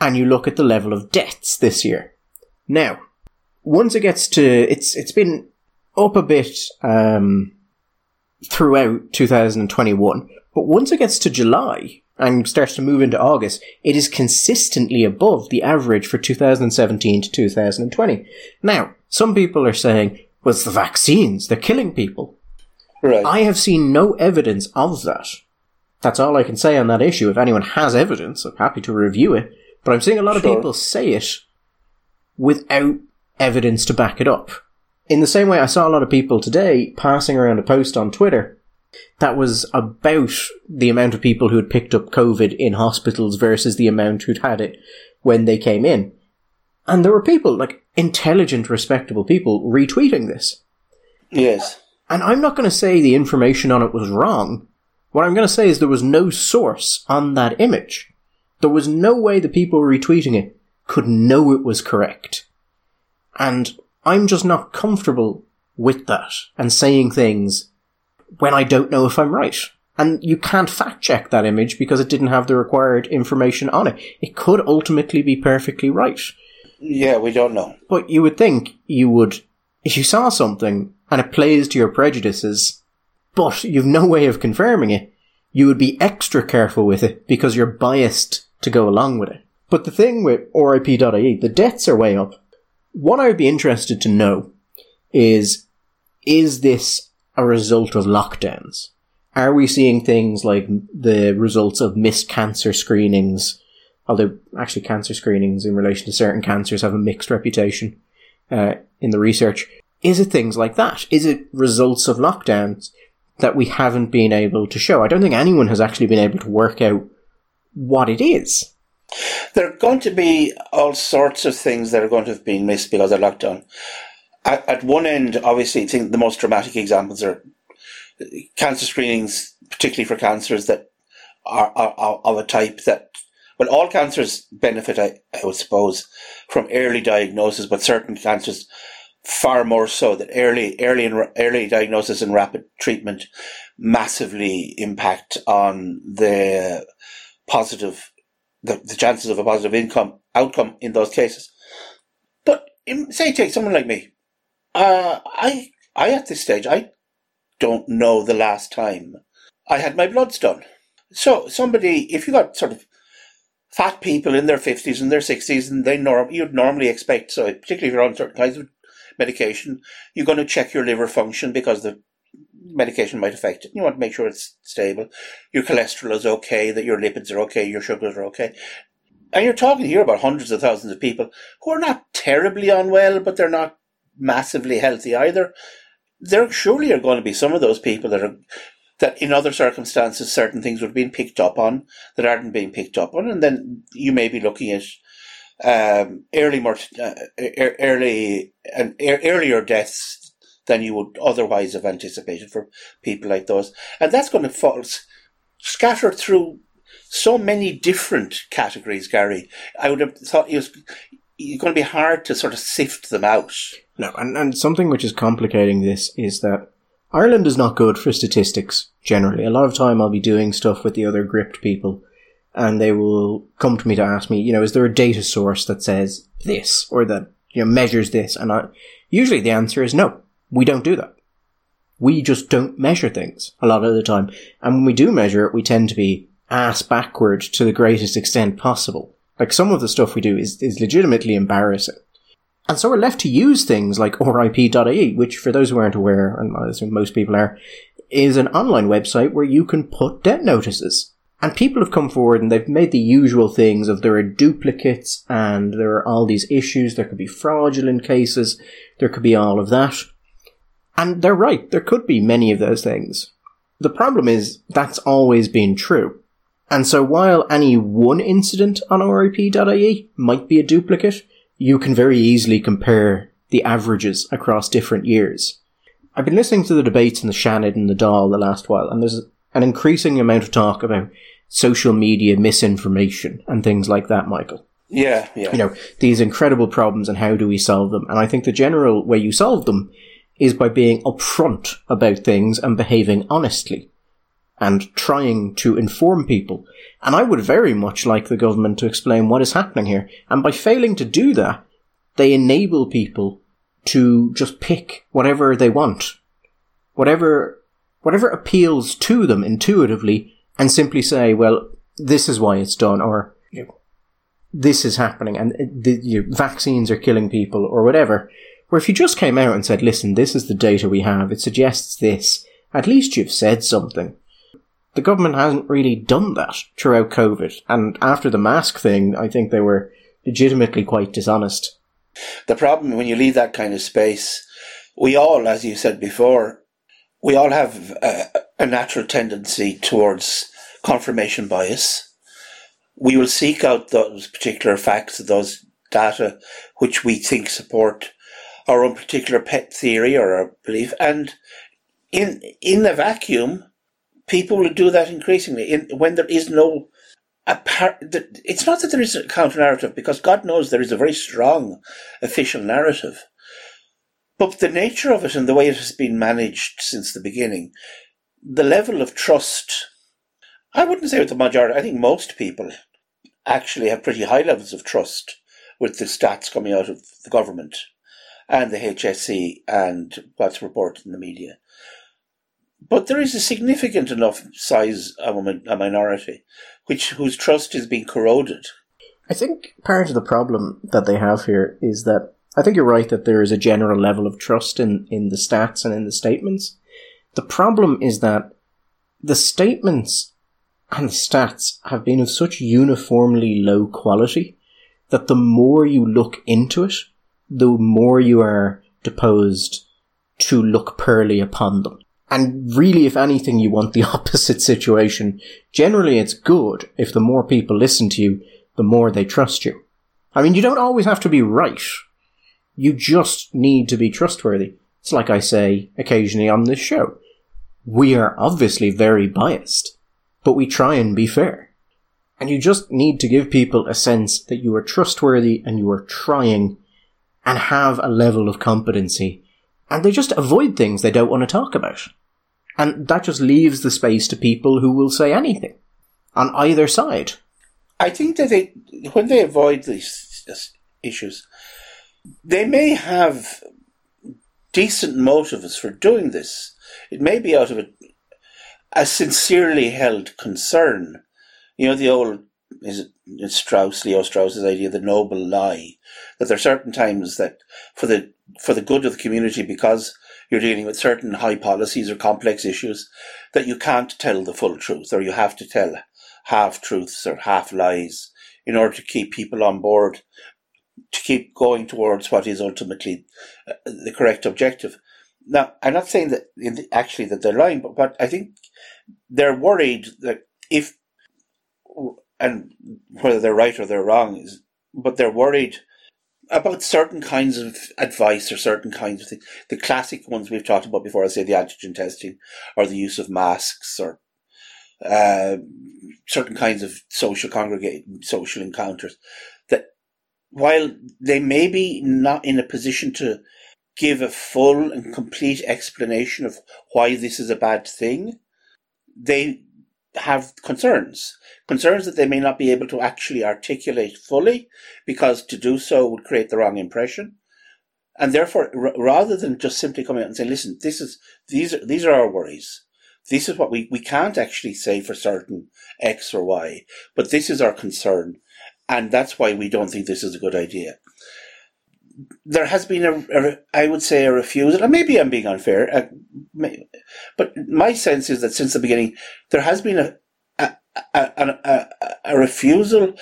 Speaker 1: and you look at the level of deaths this year. Now, once it gets to it's it's been up a bit um, throughout 2021, but once it gets to July, and starts to move into August, it is consistently above the average for 2017 to 2020. Now, some people are saying, well, it's the vaccines, they're killing people.
Speaker 2: Right.
Speaker 1: I have seen no evidence of that. That's all I can say on that issue. If anyone has evidence, I'm happy to review it. But I'm seeing a lot of people say it without evidence to back it up. In the same way, I saw a lot of people today passing around a post on Twitter that was about the amount of people who had picked up COVID in hospitals versus the amount who'd had it when they came in. And there were people, like intelligent, respectable people, retweeting this.
Speaker 2: yes.
Speaker 1: And I'm not going to say the information on it was wrong. What I'm going to say is there was no source on that image. There was no way the people retweeting it could know it was correct. And I'm just not comfortable with that and saying things when I don't know if I'm right. And you can't fact check that image because it didn't have the required information on it. It could ultimately be perfectly right.
Speaker 2: Yeah, we don't know.
Speaker 1: But you would think you would, if you saw something and it plays to your prejudices, but you've no way of confirming it, you would be extra careful with it because you're biased to go along with it. But the thing with RIP.ie, the deaths are way up. What I would be interested to know is, is this a result of lockdowns? Are we seeing things like the results of missed cancer screenings? Although, actually, cancer screenings in relation to certain cancers have a mixed reputation uh, in the research. Is it things like that? Is it results of lockdowns that we haven't been able to show? I don't think anyone has actually been able to work out what it is.
Speaker 2: There are going to be all sorts of things that are going to have been missed because of lockdown. At, at one end, obviously, I think the most dramatic examples are cancer screenings, particularly for cancers that are, are, are of a type that, well, all cancers benefit, I, I would suppose, from early diagnosis, but certain cancers far more so that early, early, and early diagnosis and rapid treatment massively impact on the positive the, the chances of a positive income outcome in those cases. But in, say, take someone like me. Uh, I, I at this stage, I don't know the last time I had my bloods done. So somebody, if you got sort of fat people in their fifties and their sixties, and they norm, you'd normally expect, so particularly if you're on certain kinds of medication, you're going to check your liver function because the medication might affect it. You want to make sure it's stable. Your cholesterol is okay, that your lipids are okay, your sugars are okay. And you're talking here about hundreds of thousands of people who are not terribly unwell, but they're not massively healthy either. There surely are going to be some of those people that are that in other circumstances certain things would have been picked up on that aren't being picked up on, and then you may be looking at um, early mort- uh, ear- early and ear- earlier deaths than you would otherwise have anticipated for people like those, and that's going to fall s- scattered through so many different categories, Gary. I would have thought it was it's going to be hard to sort of sift them out.
Speaker 1: No, and, and something which is complicating this is that Ireland is not good for statistics generally. A lot of time I'll be doing stuff with the other Gript people and they will come to me to ask me, you know, is there a data source that says this or that, you know, measures this? And I, usually the answer is no, we don't do that. We just don't measure things a lot of the time. And when we do measure it, we tend to be ass backward to the greatest extent possible. Like some of the stuff we do is, is legitimately embarrassing. And so we're left to use things like RIP.ie, which for those who aren't aware, and I assume most people are, is an online website where you can put debt notices. And people have come forward and they've made the usual things of there are duplicates and there are all these issues, there could be fraudulent cases, there could be all of that. And they're right, there could be many of those things. The problem is that's always been true. And so while any one incident on RIP.ie might be a duplicate, you can very easily compare the averages across different years. I've been listening to the debates in the Seanad and the Dáil the last while, and there's an increasing amount of talk about social media misinformation and things like that, Michael.
Speaker 2: Yeah, yeah.
Speaker 1: You know, these incredible problems and how do we solve them? And I think the general way you solve them is by being upfront about things and behaving honestly and trying to inform people. And I would very much like the government to explain what is happening here. And by failing to do that, they enable people to just pick whatever they want, whatever, whatever appeals to them intuitively and simply say, well, this is why it's done, or you know, this is happening, and uh, the you know, vaccines are killing people, or whatever. Where if you just came out and said, listen, this is the data we have, it suggests this, at least you've said something. The government hasn't really done that throughout COVID, and after the mask thing, I think they were legitimately quite dishonest.
Speaker 2: The problem when you leave that kind of space, we all, as you said before, we all have a, a natural tendency towards confirmation bias. We will seek out those particular facts, those data which we think support our own particular pet theory or our belief. And in in the vacuum, people will do that increasingly. In, when there is no apart, it's not that there is a counter narrative because God knows there is a very strong official narrative. But the nature of it and the way it has been managed since the beginning, the level of trust, I wouldn't say with the majority, I think most people actually have pretty high levels of trust with the stats coming out of the government and the HSE and what's reported in the media. But there is a significant enough size of a, minority which whose trust is being corroded.
Speaker 1: I think part of the problem that they have here is that I think you're right that there is a general level of trust in, in the stats and in the statements. The problem is that the statements and the stats have been of such uniformly low quality that the more you look into it, the more you are deposed to look poorly upon them. And really, if anything, you want the opposite situation. Generally, it's good if the more people listen to you, the more they trust you. I mean, you don't always have to be right. You just need to be trustworthy. It's like I say occasionally on this show. We are obviously very biased, but we try and be fair. And you just need to give people a sense that you are trustworthy and you are trying and have a level of competency, and they just avoid things they don't want to talk about. And that just leaves the space to people who will say anything on either side.
Speaker 2: I think that they, when they avoid these issues, they may have decent motives for doing this. It may be out of a, a sincerely held concern. You know, the old is it Strauss, Leo Strauss's idea, the noble lie, that there are certain times that for the for the good of the community, because you're dealing with certain high policies or complex issues, that you can't tell the full truth, or you have to tell half truths or half lies in order to keep people on board, to keep going towards what is ultimately uh, the correct objective. Now, I'm not saying that the, actually that they're lying, but, but I think they're worried that if and whether they're right or they're wrong is, but they're worried about certain kinds of advice or certain kinds of things. The classic ones we've talked about before, I say the antigen testing or the use of masks or uh, certain kinds of social congregate, social encounters. That while they may be not in a position to give a full and complete explanation of why this is a bad thing, they have concerns. Concerns that they may not be able to actually articulate fully because to do so would create the wrong impression. And therefore, r- rather than just simply coming out and saying, listen, this is, these are, these are our worries. This is what we, we can't actually say for certain X or Y, but this is our concern. And that's why we don't think this is a good idea there has been a, a, I would say, a refusal, and maybe I'm being unfair, uh, may, but my sense is that since the beginning, there has been a, a, a, a refusal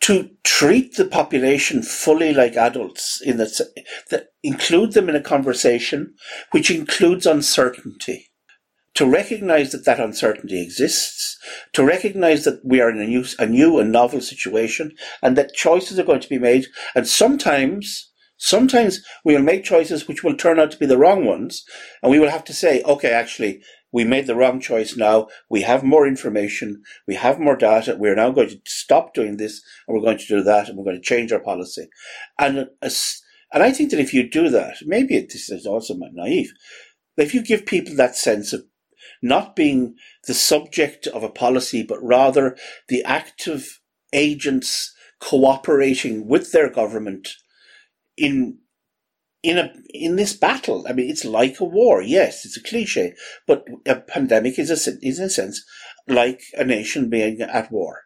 Speaker 2: to treat the population fully like adults in that, that include them in a conversation which includes uncertainty to recognize that that uncertainty exists, to recognize that we are in a new, a new and novel situation, and that choices are going to be made. And sometimes, sometimes we will make choices which will turn out to be the wrong ones, and we will have to say, okay, actually, we made the wrong choice now. We have more information. We have more data. We're now going to stop doing this, and we're going to do that, and we're going to change our policy. And and I think that if you do that, maybe this is also naive. But if you give people that sense of not being the subject of a policy, but rather the active agents cooperating with their government in in a in this battle. I mean, it's like a war. Yes, it's a cliche, but a pandemic is a is in a sense like a nation being at war.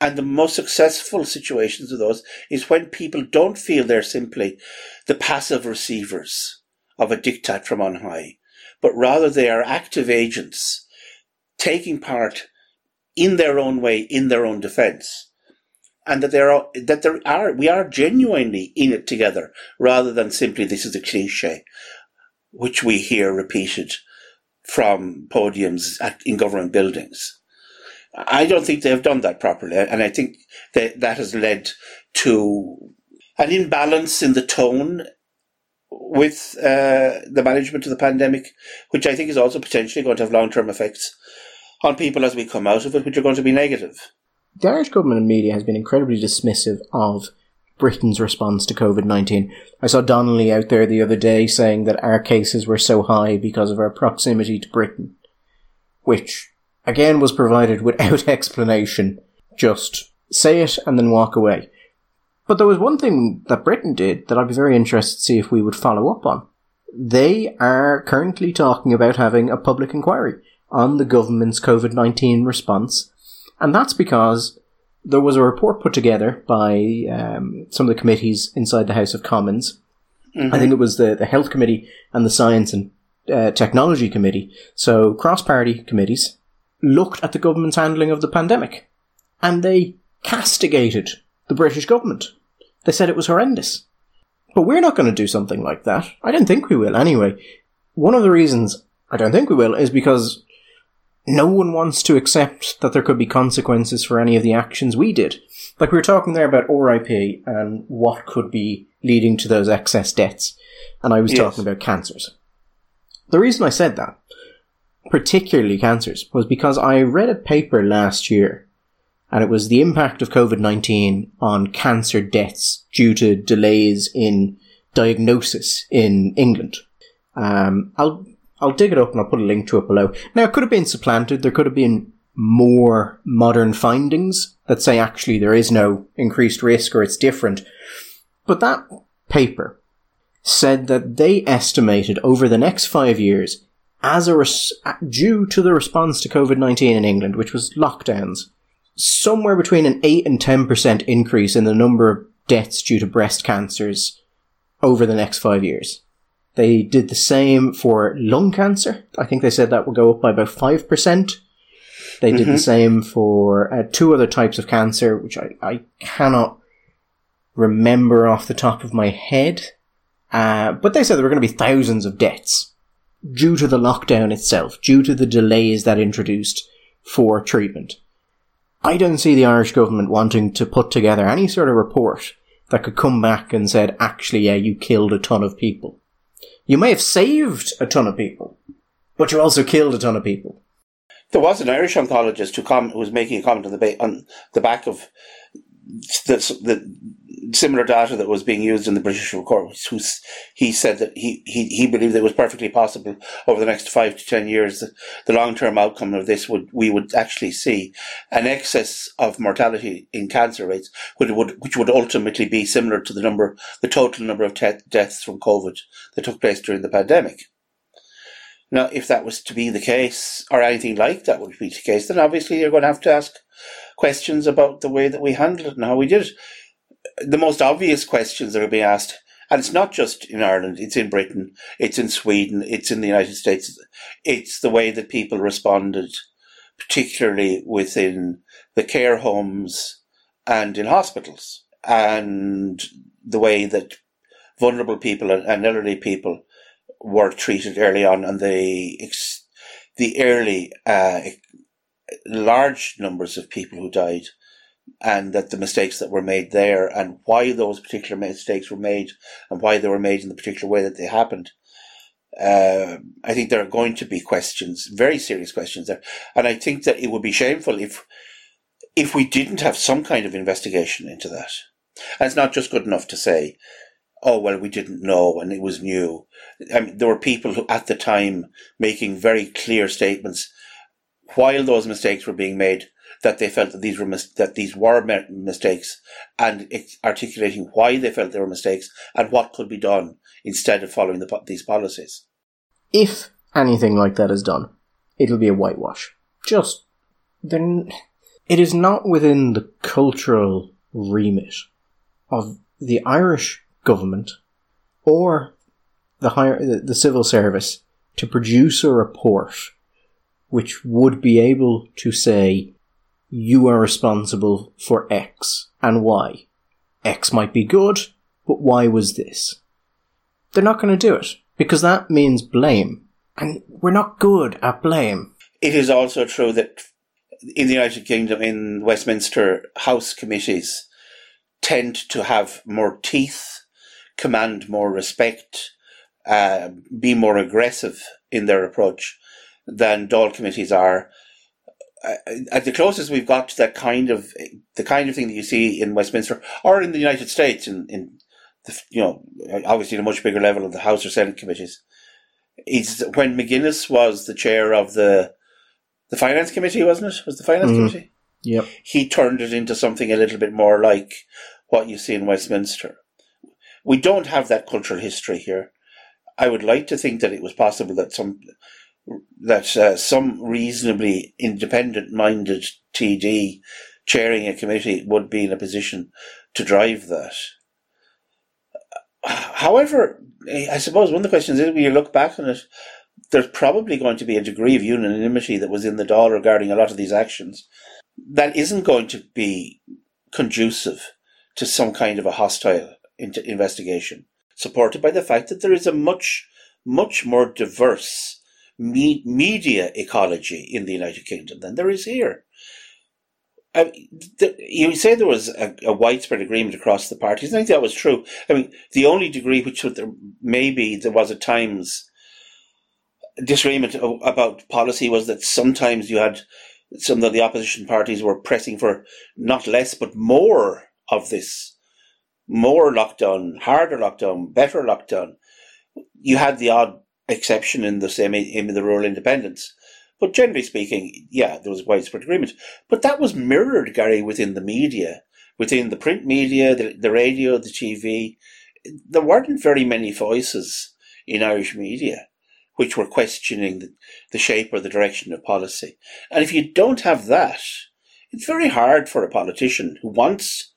Speaker 2: And the most successful situations of those is when people don't feel they're simply the passive receivers of a diktat from on high, but rather they are active agents taking part in their own way, in their own defense. And that there are, that there are, we are genuinely in it together rather than simply this is a cliche, which we hear repeated from podiums at, in government buildings. I don't think they have done that properly, and I think that that has led to an imbalance in the tone with uh, the management of the pandemic, which I think is also potentially going to have long term effects on people as we come out of it, which are going to be negative.
Speaker 1: The Irish government and media has been incredibly dismissive of Britain's response to COVID 19. I saw Donnelly out there the other day saying that our cases were so high because of our proximity to Britain, which again was provided without explanation. Just say it and then walk away. But there was one thing that Britain did that I'd be very interested to see if we would follow up on. They are currently talking about having a public inquiry on the government's COVID 19 response, and that's because there was a report put together by um, some of the committees inside the House of Commons. Mm-hmm. I think it was the, the Health Committee and the Science and uh, Technology Committee, so cross party committees, looked at the government's handling of the pandemic and they castigated the British government. They said it was horrendous. But we're not going to do something like that. I don't think we will anyway. One of the reasons I don't think we will is because no one wants to accept that there could be consequences for any of the actions we did. Like we were talking there about RIP and what could be leading to those excess deaths. And I was yes. talking about cancers. The reason I said that, particularly cancers, was because I read a paper last year and it was the impact of COVID-19 on cancer deaths due to delays in diagnosis in England. Um, I'll I'll dig it up and I'll put a link to it below. Now, it could have been supplanted. There could have been more modern findings that say actually there is no increased risk or it's different. But that paper said that they estimated over the next five years, as a res- due to the response to COVID 19 in England, which was lockdowns, somewhere between an 8 and 10% increase in the number of deaths due to breast cancers over the next five years. They did the same for lung cancer. I think they said that will go up by about 5%. They did mm-hmm. the same for uh, two other types of cancer, which I, I cannot remember off the top of my head. Uh, but they said there were going to be thousands of deaths due to the lockdown itself, due to the delays that introduced for treatment. I don't see the Irish government wanting to put together any sort of report that could come back and said, actually, yeah, you killed a ton of people. You may have saved a ton of people, but you also killed a ton of people.
Speaker 2: There was an Irish oncologist who, com- who was making a comment on the, ba- on the back of the, the similar data that was being used in the British report. Who he said that he, he, he believed it was perfectly possible over the next five to ten years that the long term outcome of this would we would actually see an excess of mortality in cancer rates, which would which would ultimately be similar to the number the total number of te- deaths from COVID that took place during the pandemic. Now, if that was to be the case, or anything like that would be the case, then obviously you're going to have to ask questions about the way that we handled it and how we did it. The most obvious questions that are being asked, and it's not just in Ireland, it's in Britain, it's in Sweden, it's in the United States, it's the way that people responded, particularly within the care homes and in hospitals, and the way that vulnerable people and elderly people were treated early on, and the the early uh, large numbers of people who died, and that the mistakes that were made there, and why those particular mistakes were made, and why they were made in the particular way that they happened. Uh, I think there are going to be questions, very serious questions there, and I think that it would be shameful if if we didn't have some kind of investigation into that. And it's not just good enough to say oh well we didn't know and it was new I mean, there were people who at the time making very clear statements while those mistakes were being made that they felt that these were mis- that these were mistakes and articulating why they felt they were mistakes and what could be done instead of following the, these policies.
Speaker 1: If anything like that is done it'll be a whitewash. Just then it is not within the cultural remit of the Irish government or the higher the, the civil service to produce a report which would be able to say you are responsible for X and Y. X might be good, but why was this? They're not going to do it because that means blame. And we're not good at blame.
Speaker 2: It is also true that in the United Kingdom, in Westminster, House committees tend to have more teeth, command more respect, uh, be more aggressive in their approach than Dáil committees are. At the closest we've got to that kind of the kind of thing that you see in Westminster or in the United States in, in the, you know obviously at a much bigger level of the House or Senate committees is when McGuinness was the chair of the the finance committee, wasn't it? Was the finance mm. committee?
Speaker 1: Yep.
Speaker 2: He turned it into something a little bit more like what you see in Westminster. We don't have that cultural history here. I would like to think that it was possible that some that uh, some reasonably independent-minded TD chairing a committee would be in a position to drive that. However, I suppose one of the questions is when you look back on it, there's probably going to be a degree of unanimity that was in the Dáil regarding a lot of these actions that isn't going to be conducive to some kind of a hostile investigation, supported by the fact that there is a much, much more diverse me- media ecology in the United Kingdom than there is here. I you say there was a, a, widespread agreement across the parties. I think that was true. I mean, the only degree which there, maybe there was at times disagreement about policy was that sometimes you had some of the opposition parties were pressing for not less but more of this, more lockdown, harder lockdown, better lockdown. You had the odd exception in the same in the rural independents. But generally speaking, yeah, there was widespread agreement. But that was mirrored, Gary, within the media, within the print media, the, the radio, the TV. There weren't very many voices in Irish media which were questioning the, the shape or the direction of policy. And if you don't have that, it's very hard for a politician who wants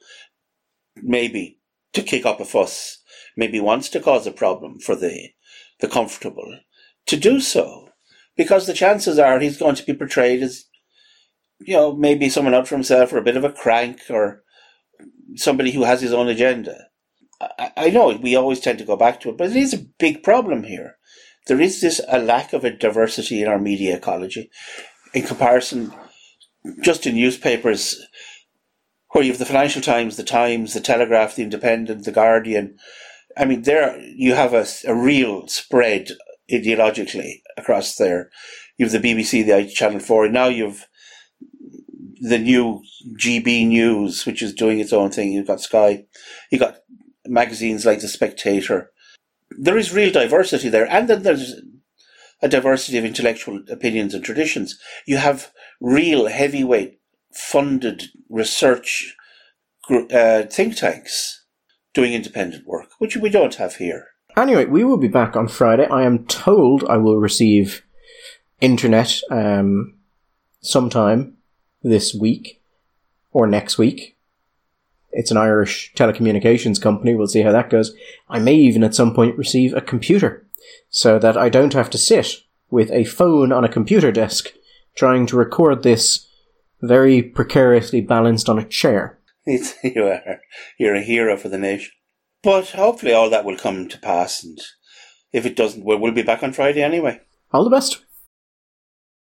Speaker 2: maybe to kick up a fuss, maybe wants to cause a problem for the, the comfortable, to do so because the chances are he's going to be portrayed as, you know, maybe someone out for himself or a bit of a crank or somebody who has his own agenda. I, I know we always tend to go back to it, but it is a big problem here. There is this a lack of a diversity in our media ecology in comparison just in newspapers where you have the Financial Times, the Times, the Telegraph, the Independent, the Guardian. I mean, there you have a, a real spread ideologically across there. You have the BBC, the Channel 4, and now you've the new GB News, which is doing its own thing. You've got Sky. You've got magazines like The Spectator. There is real diversity there. And then there's a diversity of intellectual opinions and traditions. You have real heavyweight funded research uh, think tanks doing independent work, which we don't have here.
Speaker 1: Anyway, we will be back on Friday. I am told I will receive internet um, sometime this week or next week. It's an Irish telecommunications company. We'll see how that goes. I may even at some point receive a computer so that I don't have to sit with a phone on a computer desk trying to record this very precariously balanced on a chair.
Speaker 2: you are. You're a hero for the nation. But hopefully all that will come to pass, and if it doesn't, we'll, we'll be back on Friday anyway.
Speaker 1: All the best.